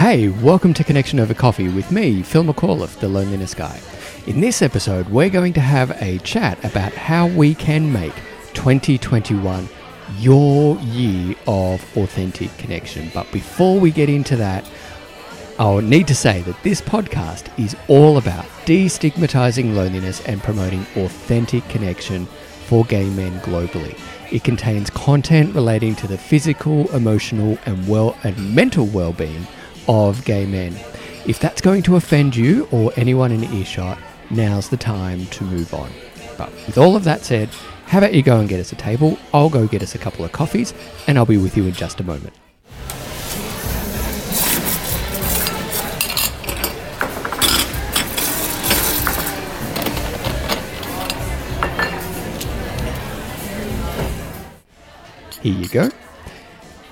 Hey, welcome to Connection Over Coffee with me, Phil McAuliffe, the Loneliness Guy. In this episode, we're going to have a chat about how we can make 2021 your year of authentic connection. But before we get into that, I'll need to say that this podcast is all about destigmatizing loneliness and promoting authentic connection for gay men globally. It contains content relating to the physical, emotional, and well and mental well-being of gay men. If that's going to offend you or anyone in earshot, now's the time to move on. But with all of that said, how about you go and get us a table? I'll go get us a couple of coffees, and I'll be with you in just a moment. Here you go.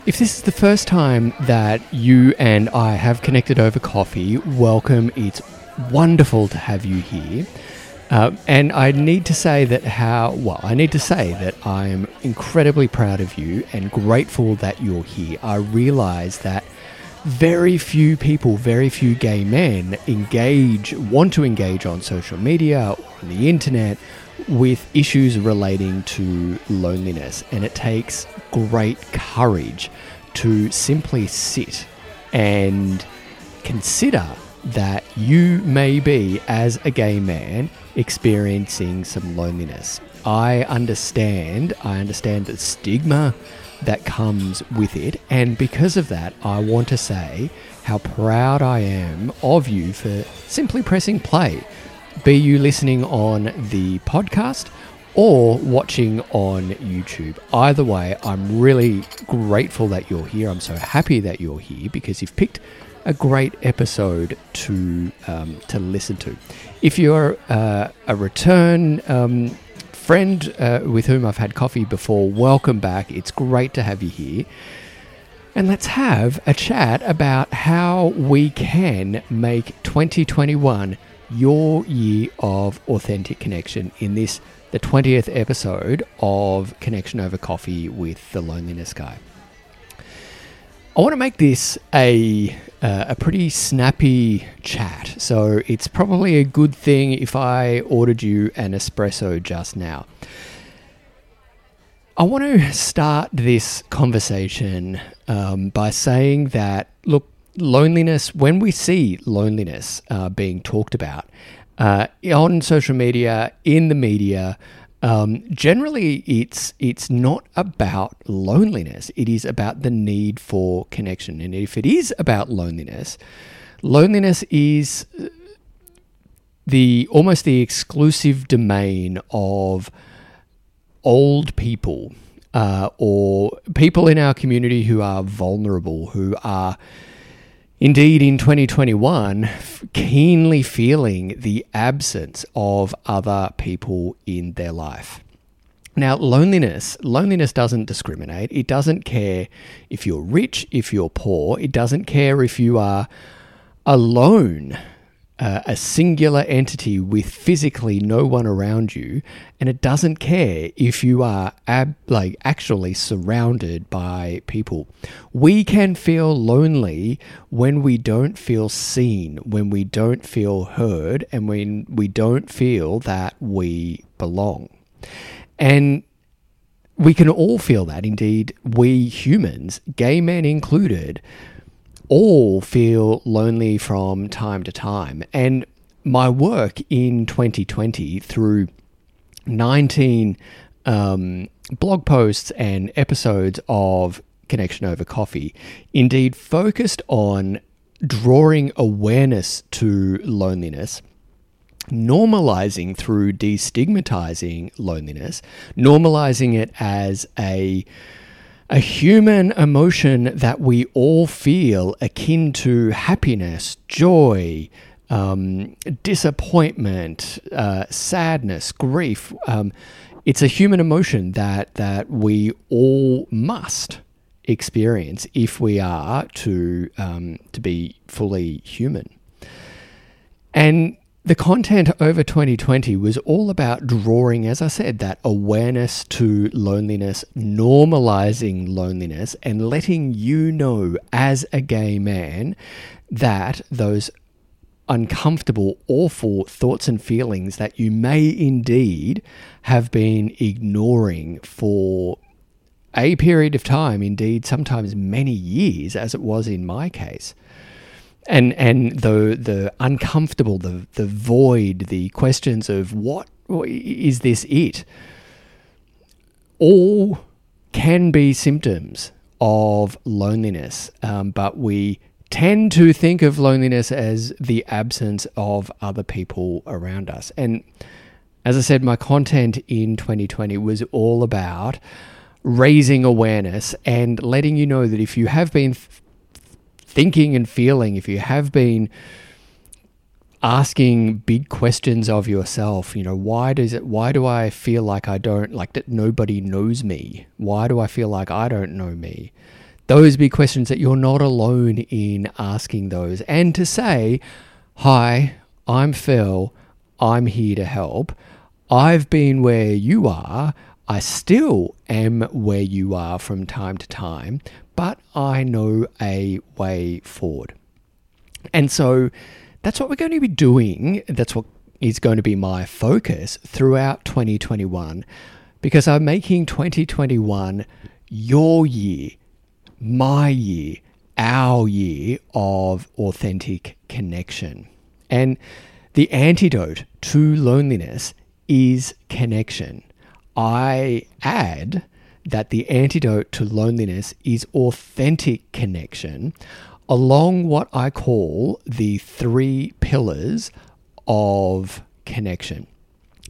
If this is the first time that you and I have connected over coffee, welcome. It's wonderful to have you here. Uh, and I need to say that how, well, I need to say that I'm incredibly proud of you and grateful that you're here. I realize that very few people, very few gay men engage, want to engage on social media or on the internet with issues relating to loneliness. And it takes great courage to simply sit and consider that you may be, as a gay man, experiencing some loneliness. I understand, I understand the stigma that comes with it, and because of that, I want to say how proud I am of you for simply pressing play. Be you listening on the podcast or watching on YouTube. Either way, I'm really grateful that you're here. I'm so happy that you're here because you've picked a great episode to um, to listen to. If you're uh, a return um, friend uh, with whom I've had coffee before, welcome back. It's great to have you here. And let's have a chat about how we can make 2021 your year of authentic connection in this, the 20th episode of Connection Over Coffee with the Loneliness Guy. I want to make this a uh, a pretty snappy chat, so it's probably a good thing if I ordered you an espresso just now. I want to start this conversation um, by saying that look, loneliness, when we see loneliness uh, being talked about uh, on social media, in the media, um, generally it's it's not about loneliness. It is about the need for connection. And if it is about loneliness, loneliness is the almost the exclusive domain of old people uh, or people in our community who are vulnerable, who are Indeed, in 2021, keenly feeling the absence of other people in their life. Now, loneliness, loneliness doesn't discriminate. It doesn't care if you're rich, if you're poor. It doesn't care if you are alone uh, a singular entity with physically no one around you, and it doesn't care if you are ab- like actually surrounded by people. We can feel lonely when we don't feel seen, when we don't feel heard, and when we don't feel that we belong. And we can all feel that. Indeed, we humans, gay men included, all feel lonely from time to time. And my work in 2020 through 19 um, blog posts and episodes of Connection Over Coffee indeed focused on drawing awareness to loneliness normalizing through destigmatizing loneliness, normalizing it as a a human emotion that we all feel akin to happiness, joy, um, disappointment, uh, sadness, grief. Um, it's a human emotion that that we all must experience if we are to um, to be fully human. And the content over 2020 was all about drawing, as I said, that awareness to loneliness, normalizing loneliness, and letting you know as a gay man that those uncomfortable, awful thoughts and feelings that you may indeed have been ignoring for a period of time, indeed, sometimes many years, as it was in my case and and the the uncomfortable, the the void, the questions of what is this it, all can be symptoms of loneliness, um, but we tend to think of loneliness as the absence of other people around us. And as I said, my content in 2020 was all about raising awareness and letting you know that if you have been thinking and feeling, if you have been asking big questions of yourself, you know, why does it why do I feel like I don't like that nobody knows me? Why do I feel like I don't know me? Those big questions that you're not alone in asking those and to say, "Hi, I'm Phil. I'm here to help. I've been where you are. I still am where you are from time to time, but I know a way forward. And so that's what we're going to be doing. That's what is going to be my focus throughout 2021 because I'm making 2021 your year, my year, our year of authentic connection. And the antidote to loneliness is connection. I add that the antidote to loneliness is authentic connection along what I call the three pillars of connection.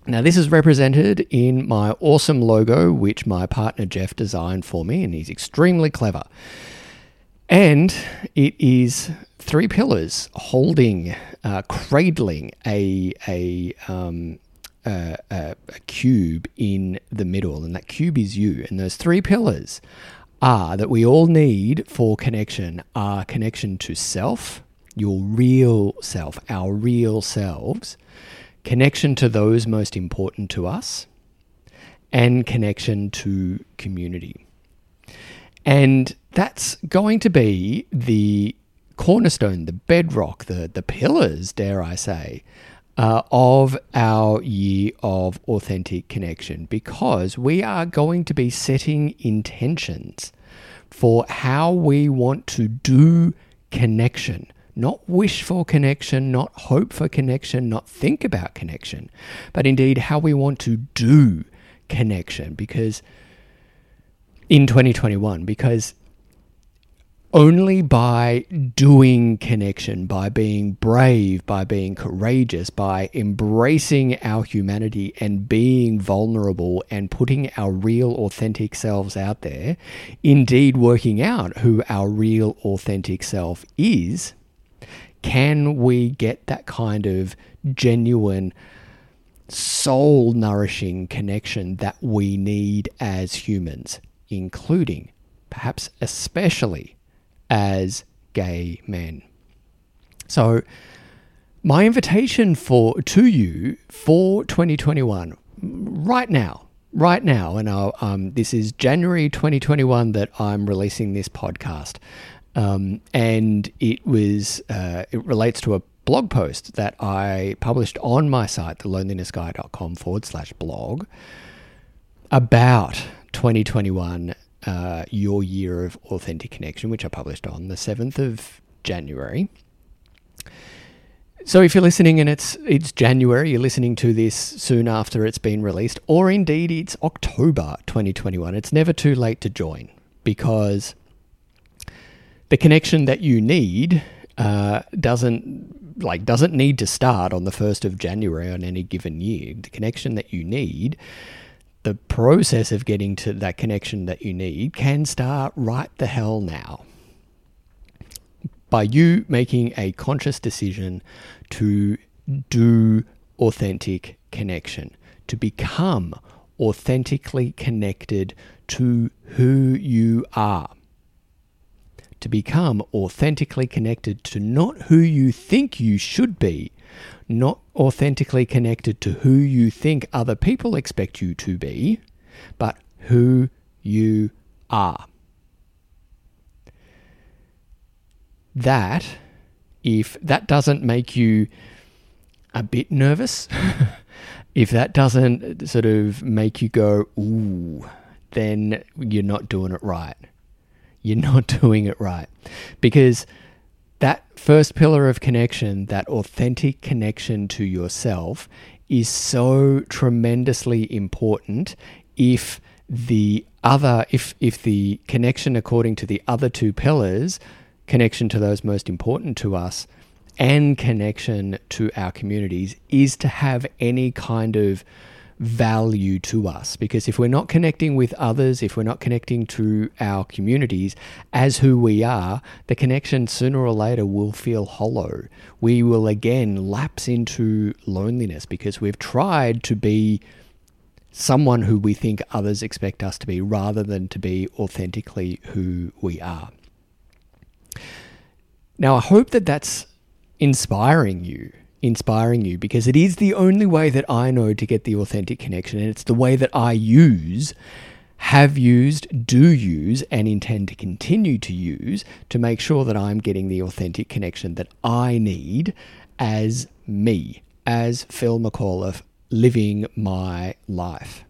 Now, this is represented in my awesome logo, which my partner Jeff designed for me, and he's extremely clever. And it is three pillars holding, uh, cradling a, a, um, a, a, a cube in the middle, and that cube is you. And those three pillars are that we all need for connection are connection to self, your real self, our real selves, connection to those most important to us, and connection to community. And that's going to be the cornerstone, the bedrock, the, the pillars, dare I say, uh, of our year of authentic connection because we are going to be setting intentions for how we want to do connection. Not wish for connection, not hope for connection, not think about connection, but indeed how we want to do connection because in 2021 because only by doing connection, by being brave, by being courageous, by embracing our humanity and being vulnerable and putting our real, authentic selves out there, indeed working out who our real, authentic self is, can we get that kind of genuine, soul nourishing connection that we need as humans, including, perhaps especially, as gay men. So, my invitation for to you for 2021 right now, right now, and um, this is January 2021 that I'm releasing this podcast, um, and it was uh, it relates to a blog post that I published on my site, thelonelinessguy.com forward slash blog, about 2021 uh, Your Year of Authentic Connection, which I published on the 7th of January. So if you're listening and it's it's January, you're listening to this soon after it's been released, or indeed it's October 2021, it's never too late to join because the connection that you need uh, doesn't like doesn't need to start on the first of January on any given year. The connection that you need the process of getting to that connection that you need can start right the hell now. By you making a conscious decision to do authentic connection, to become authentically connected to who you are, to become authentically connected to not who you think you should be, not authentically connected to who you think other people expect you to be, but who you are. That, if that doesn't make you a bit nervous, if that doesn't sort of make you go, ooh, then you're not doing it right. You're not doing it right. Because that first pillar of connection, that authentic connection to yourself, is so tremendously important if the other if if the connection according to the other two pillars connection to those most important to us and connection to our communities is to have any kind of value to us. Because if we're not connecting with others, if we're not connecting to our communities as who we are, the connection sooner or later will feel hollow. We will again lapse into loneliness because we've tried to be someone who we think others expect us to be rather than to be authentically who we are. Now, I hope that that's inspiring you, inspiring you, because it is the only way that I know to get the authentic connection, and it's the way that I use, have used, do use, and intend to continue to use to make sure that I'm getting the authentic connection that I need as me, as Phil McAuliffe, living my life.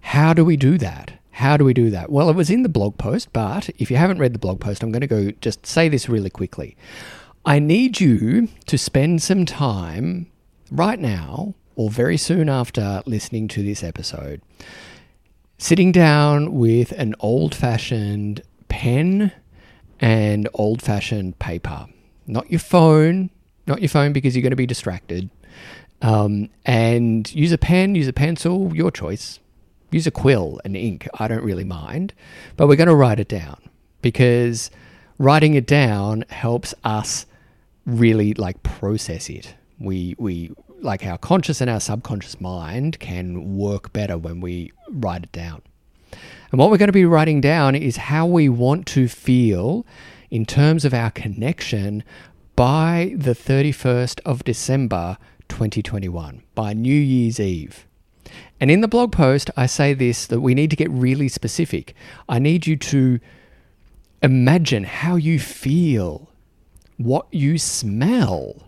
How do we do that? How do we do that? Well, it was in the blog post, but if you haven't read the blog post, I'm going to go just say this really quickly. I need you to spend some time right now or very soon after listening to this episode, sitting down with an old fashioned pen and old fashioned paper. Not your phone, not your phone because you're going to be distracted. Um, and use a pen, use a pencil, your choice use a quill and ink. I don't really mind, but we're going to write it down because writing it down helps us really like process it. We we like our conscious and our subconscious mind can work better when we write it down. And what we're going to be writing down is how we want to feel in terms of our connection by the 31st of December 2021, by New Year's Eve. And in the blog post, I say this that we need to get really specific. I need you to imagine how you feel, what you smell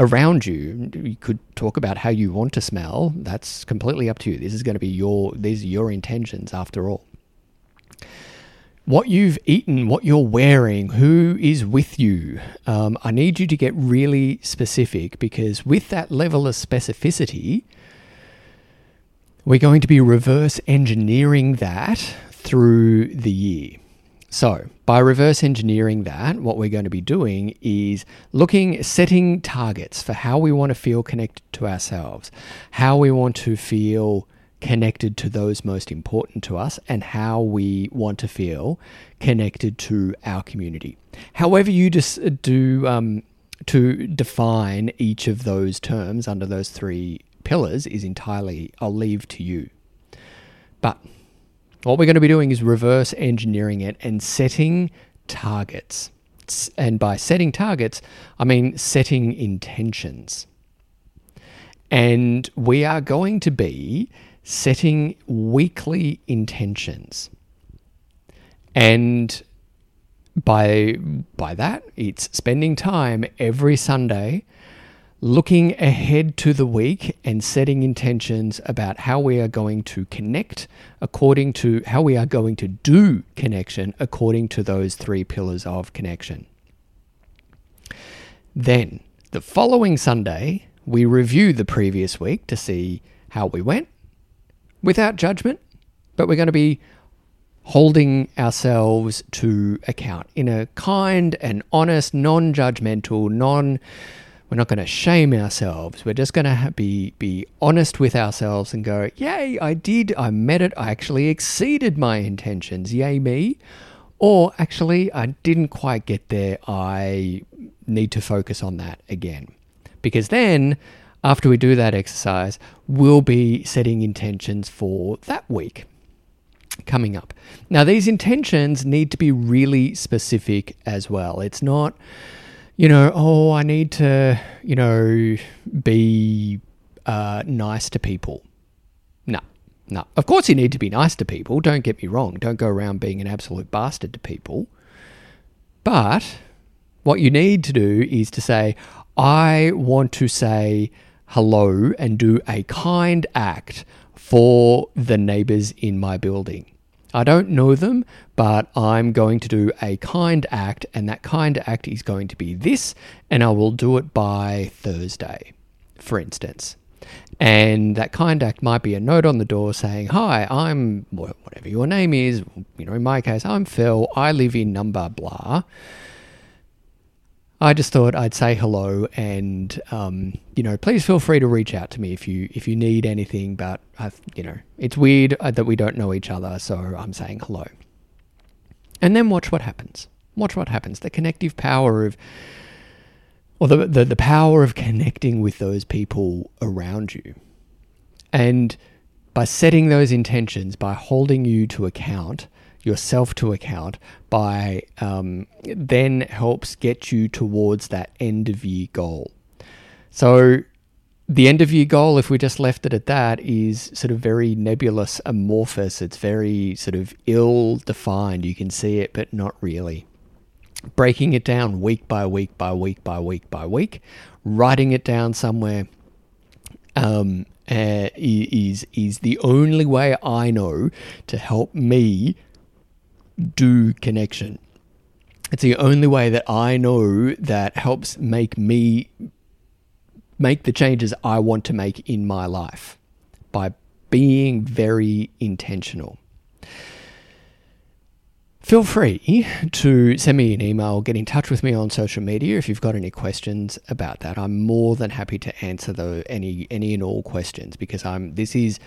around you. You could talk about how you want to smell. That's completely up to you. This is going to be your these are your intentions after all. What you've eaten, what you're wearing, who is with you. Um, I need you to get really specific because with that level of specificity, we're going to be reverse engineering that through the year. So, by reverse engineering that, what we're going to be doing is looking, setting targets for how we want to feel connected to ourselves, how we want to feel connected to those most important to us, and how we want to feel connected to our community. However, you just do um, to define each of those terms under those three pillars is entirely, I'll leave to you. But what we're going to be doing is reverse engineering it and setting targets. And by setting targets, I mean setting intentions. And we are going to be setting weekly intentions. And by by that, it's spending time every Sunday looking ahead to the week and setting intentions about how we are going to connect according to how we are going to do connection according to those three pillars of connection. Then, the following Sunday, we review the previous week to see how we went without judgment, but we're going to be holding ourselves to account in a kind and honest, non judgmental, non we're not going to shame ourselves. We're just going to be be honest with ourselves and go, "Yay, I did. I met it. I actually exceeded my intentions. Yay me." Or actually, I didn't quite get there. I need to focus on that again. Because then, after we do that exercise, we'll be setting intentions for that week. coming up. Now, these intentions need to be really specific as well. It's not, you know, oh, I need to, you know, be uh, nice to people. No, no. Of course, you need to be nice to people. Don't get me wrong. Don't go around being an absolute bastard to people. But what you need to do is to say, I want to say hello and do a kind act for the neighbors in my building. I don't know them, but I'm going to do a kind act, and that kind act is going to be this, and I will do it by Thursday, for instance. And that kind act might be a note on the door saying, Hi, I'm whatever your name is. You know, in my case, I'm Phil. I live in number blah. I just thought I'd say hello, and um, you know, please feel free to reach out to me if you if you need anything. But I've, you know, it's weird uh, that we don't know each other, so I'm saying hello. And then watch what happens. Watch what happens. The connective power of, or the the, the power of connecting with those people around you, and by setting those intentions, by holding you to account yourself to account by um, then helps get you towards that end of year goal. So the end of year goal, if we just left it at that, is sort of very nebulous, amorphous. It's very sort of ill defined. You can see it, but not really. Breaking it down week by week by week by week by week, writing it down somewhere um, uh, is is the only way I know to help me do connection. It's the only way that I know that helps make me make the changes I want to make in my life by being very intentional. Feel free to send me an email, get in touch with me on social media if you've got any questions about that. I'm more than happy to answer though any any and all questions because I'm this is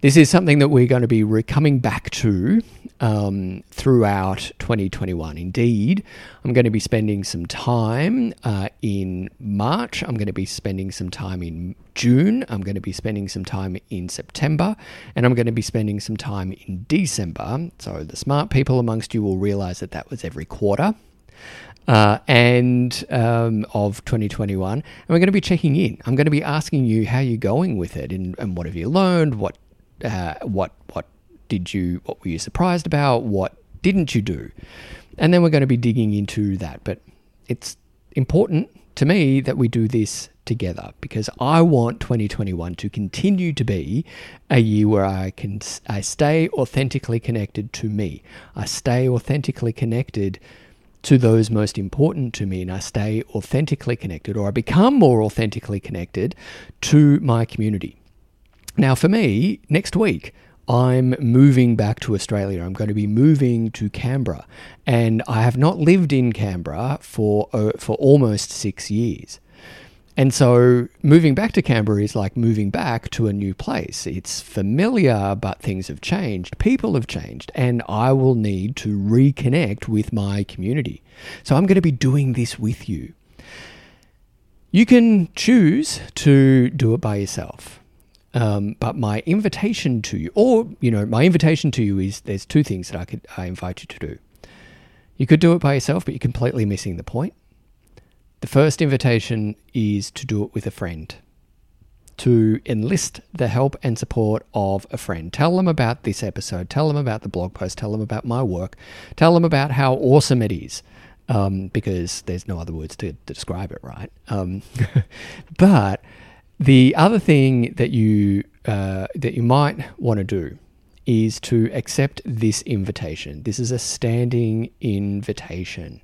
this is something that we're going to be re- coming back to um, throughout 2021. Indeed, I'm going to be spending some time uh, in March. I'm going to be spending some time in June. I'm going to be spending some time in September. And I'm going to be spending some time in December. So the smart people amongst you will realize that that was every quarter. Uh, and um, of 2021, and we're going to be checking in. I'm going to be asking you how you're going with it, and, and what have you learned, what uh, what what did you what were you surprised about? What didn't you do? And then we're going to be digging into that. But it's important to me that we do this together because I want 2021 to continue to be a year where I can I stay authentically connected to me. I stay authentically connected to those most important to me and I stay authentically connected or I become more authentically connected to my community. Now, for me, next week, I'm moving back to Australia. I'm going to be moving to Canberra, and I have not lived in Canberra for uh, for almost six years. And so moving back to Canberra is like moving back to a new place. It's familiar, but things have changed. People have changed, and I will need to reconnect with my community. So I'm going to be doing this with you. You can choose to do it by yourself. Um, but my invitation to you, or you know, my invitation to you is there's two things that I could I invite you to do. You could do it by yourself, but you're completely missing the point. The first invitation is to do it with a friend. To enlist the help and support of a friend. Tell them about this episode. Tell them about the blog post. Tell them about my work. Tell them about how awesome it is. Um, because there's no other words to, describe it, right? Um, but the other thing that you uh, that you might want to do is to accept this invitation. This is a standing invitation.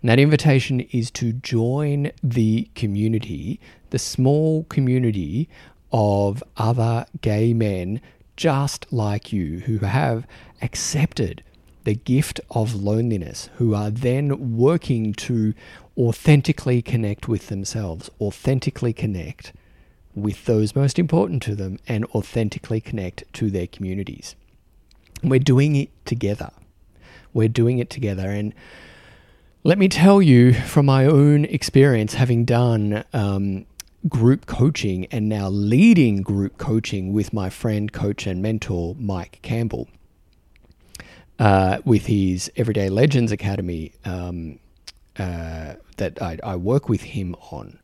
And that invitation is to join the community, the small community of other gay men just like you who have accepted the gift of loneliness, who are then working to authentically connect with themselves, authentically connect with those most important to them and authentically connect to their communities. We're doing it together. We're doing it together. And let me tell you from my own experience, having done um, group coaching and now leading group coaching with my friend, coach, and mentor, Mike Campbell. uh, with his Everyday Legends Academy um, uh, that I, I work with him on.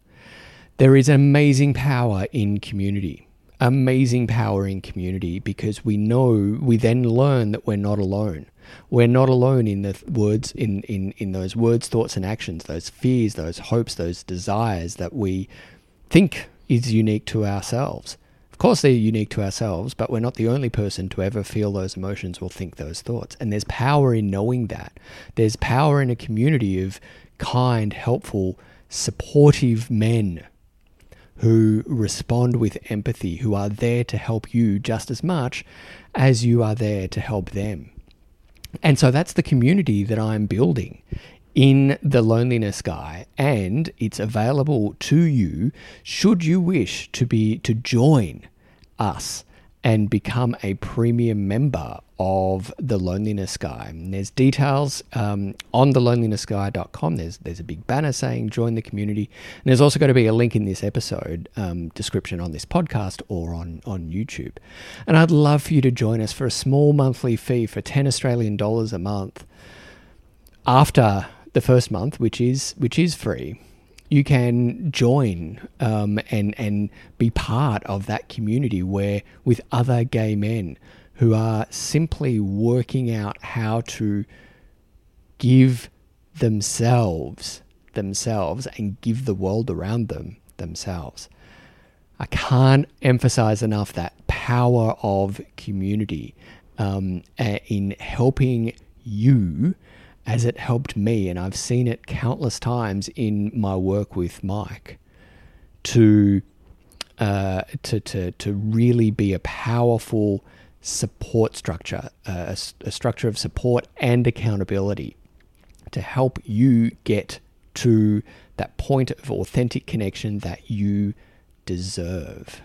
There is amazing power in community amazing power in community because we know we then learn that we're not alone. We're not alone in the words in, in, in those words, thoughts and actions, those fears, those hopes, those desires that we think is unique to ourselves. Of course they're unique to ourselves, but we're not the only person to ever feel those emotions or think those thoughts. And there's power in knowing that. There's power in a community of kind, helpful, supportive men who respond with empathy, who are there to help you just as much as you are there to help them. And so that's the community that I'm building in the loneliness guy and it's available to you should you wish to be to join us and become a premium member of the Loneliness Guy. And there's details um, on the lonelinessguy.com. There's there's a big banner saying join the community, and there's also going to be a link in this episode um, description on this podcast or on on YouTube. And I'd love for you to join us for a small monthly fee for ten Australian dollars a month. After the first month, which is which is free, you can join um, and and be part of that community where with other gay men who are simply working out how to give themselves themselves and give the world around them themselves. I can't emphasize enough that power of community um, in helping you as it helped me, and I've seen it countless times in my work with Mike, to uh, to to to really be a powerful support structure, a, a structure of support and accountability to help you get to that point of authentic connection that you deserve.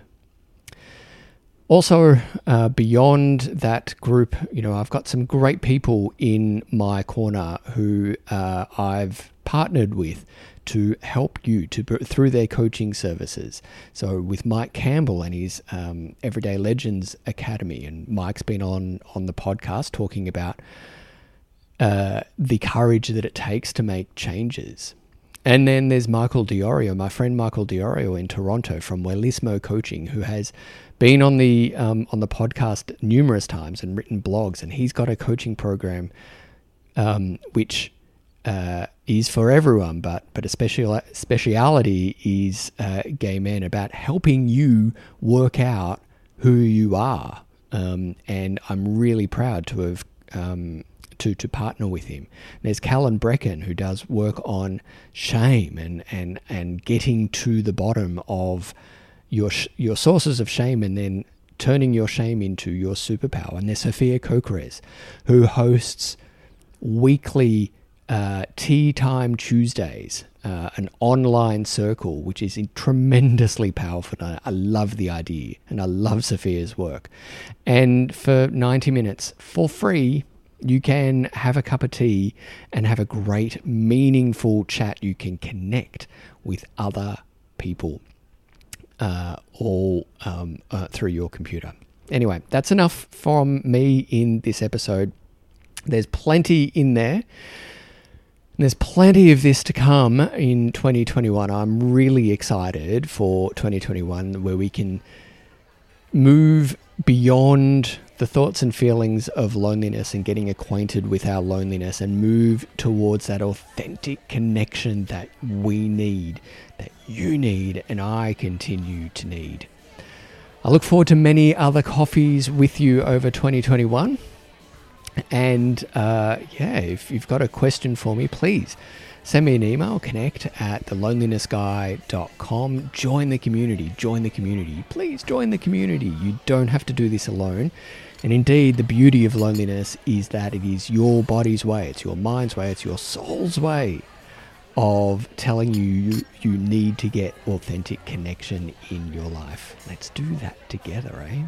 Also, uh, beyond that group, you know, I've got some great people in my corner who uh, I've partnered with to help you to through their coaching services. So with Mike Campbell and his um, Everyday Legends Academy, and Mike's been on on the podcast talking about uh, the courage that it takes to make changes. And then there's Michael Diorio, my friend Michael Diorio in Toronto from Wellismo Coaching, who has been on the um, on the podcast numerous times and written blogs, and he's got a coaching program um, which uh, is for everyone, but but a special speciality is uh, gay men about helping you work out who you are, um, and I'm really proud to have. Um, to, to partner with him. There's Callan Brecken who does work on shame and, and, and getting to the bottom of your your sources of shame and then turning your shame into your superpower. And there's Sophia Kokeres, who hosts weekly uh, Tea Time Tuesdays, uh, an online circle, which is tremendously powerful. I, I love the idea and I love Sophia's work. And for 90 minutes for free, you can have a cup of tea and have a great, meaningful chat. You can connect with other people uh, all um, uh, through your computer. Anyway, that's enough from me in this episode. There's plenty in there. There's plenty of this to come in 2021. I'm really excited for 2021 where we can move beyond the thoughts and feelings of loneliness and getting acquainted with our loneliness and move towards that authentic connection that we need, that you need, and I continue to need. I look forward to many other coffees with you over 2021. And uh, yeah, if you've got a question for me, please send me an email, connect at thelonelinessguy.com. Join the community, join the community. Please join the community. You don't have to do this alone. And indeed, the beauty of loneliness is that it is your body's way, it's your mind's way, it's your soul's way of telling you you, you need to get authentic connection in your life. Let's do that together, eh?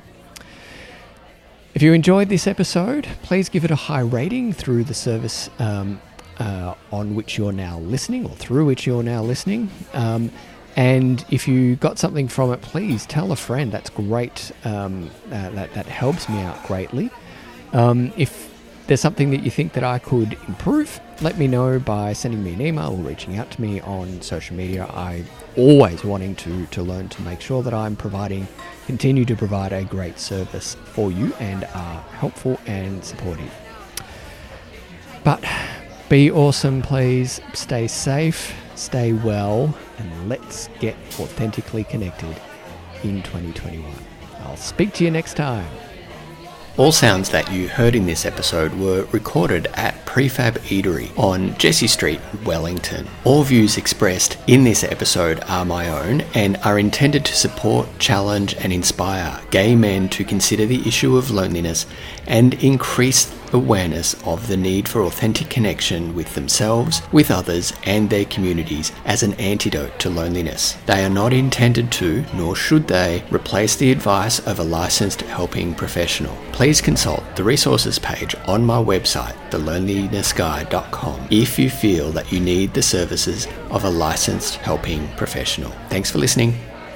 If you enjoyed this episode, please give it a high rating through the service um, uh, on which you're now listening or through which you're now listening. Um, and if you got something from it, please tell a friend. That's great. Um, uh, that, that helps me out greatly. Um, if there's something that you think that I could improve, let me know by sending me an email or reaching out to me on social media. I always wanting to to learn to make sure that I'm providing, continue to provide a great service for you and are helpful and supportive. But be awesome, please. Stay safe, stay well, and let's get authentically connected in 2021. I'll speak to you next time. All sounds that you heard in this episode were recorded at Prefab Eatery on Jessie Street, Wellington. All views expressed in this episode are my own and are intended to support, challenge, and inspire gay men to consider the issue of loneliness and increase awareness of the need for authentic connection with themselves, with others, and their communities as an antidote to loneliness. They are not intended to, nor should they, replace the advice of a licensed helping professional. Please consult the resources page on my website, thelonelinessguy.com, if you feel that you need the services of a licensed helping professional. Thanks for listening.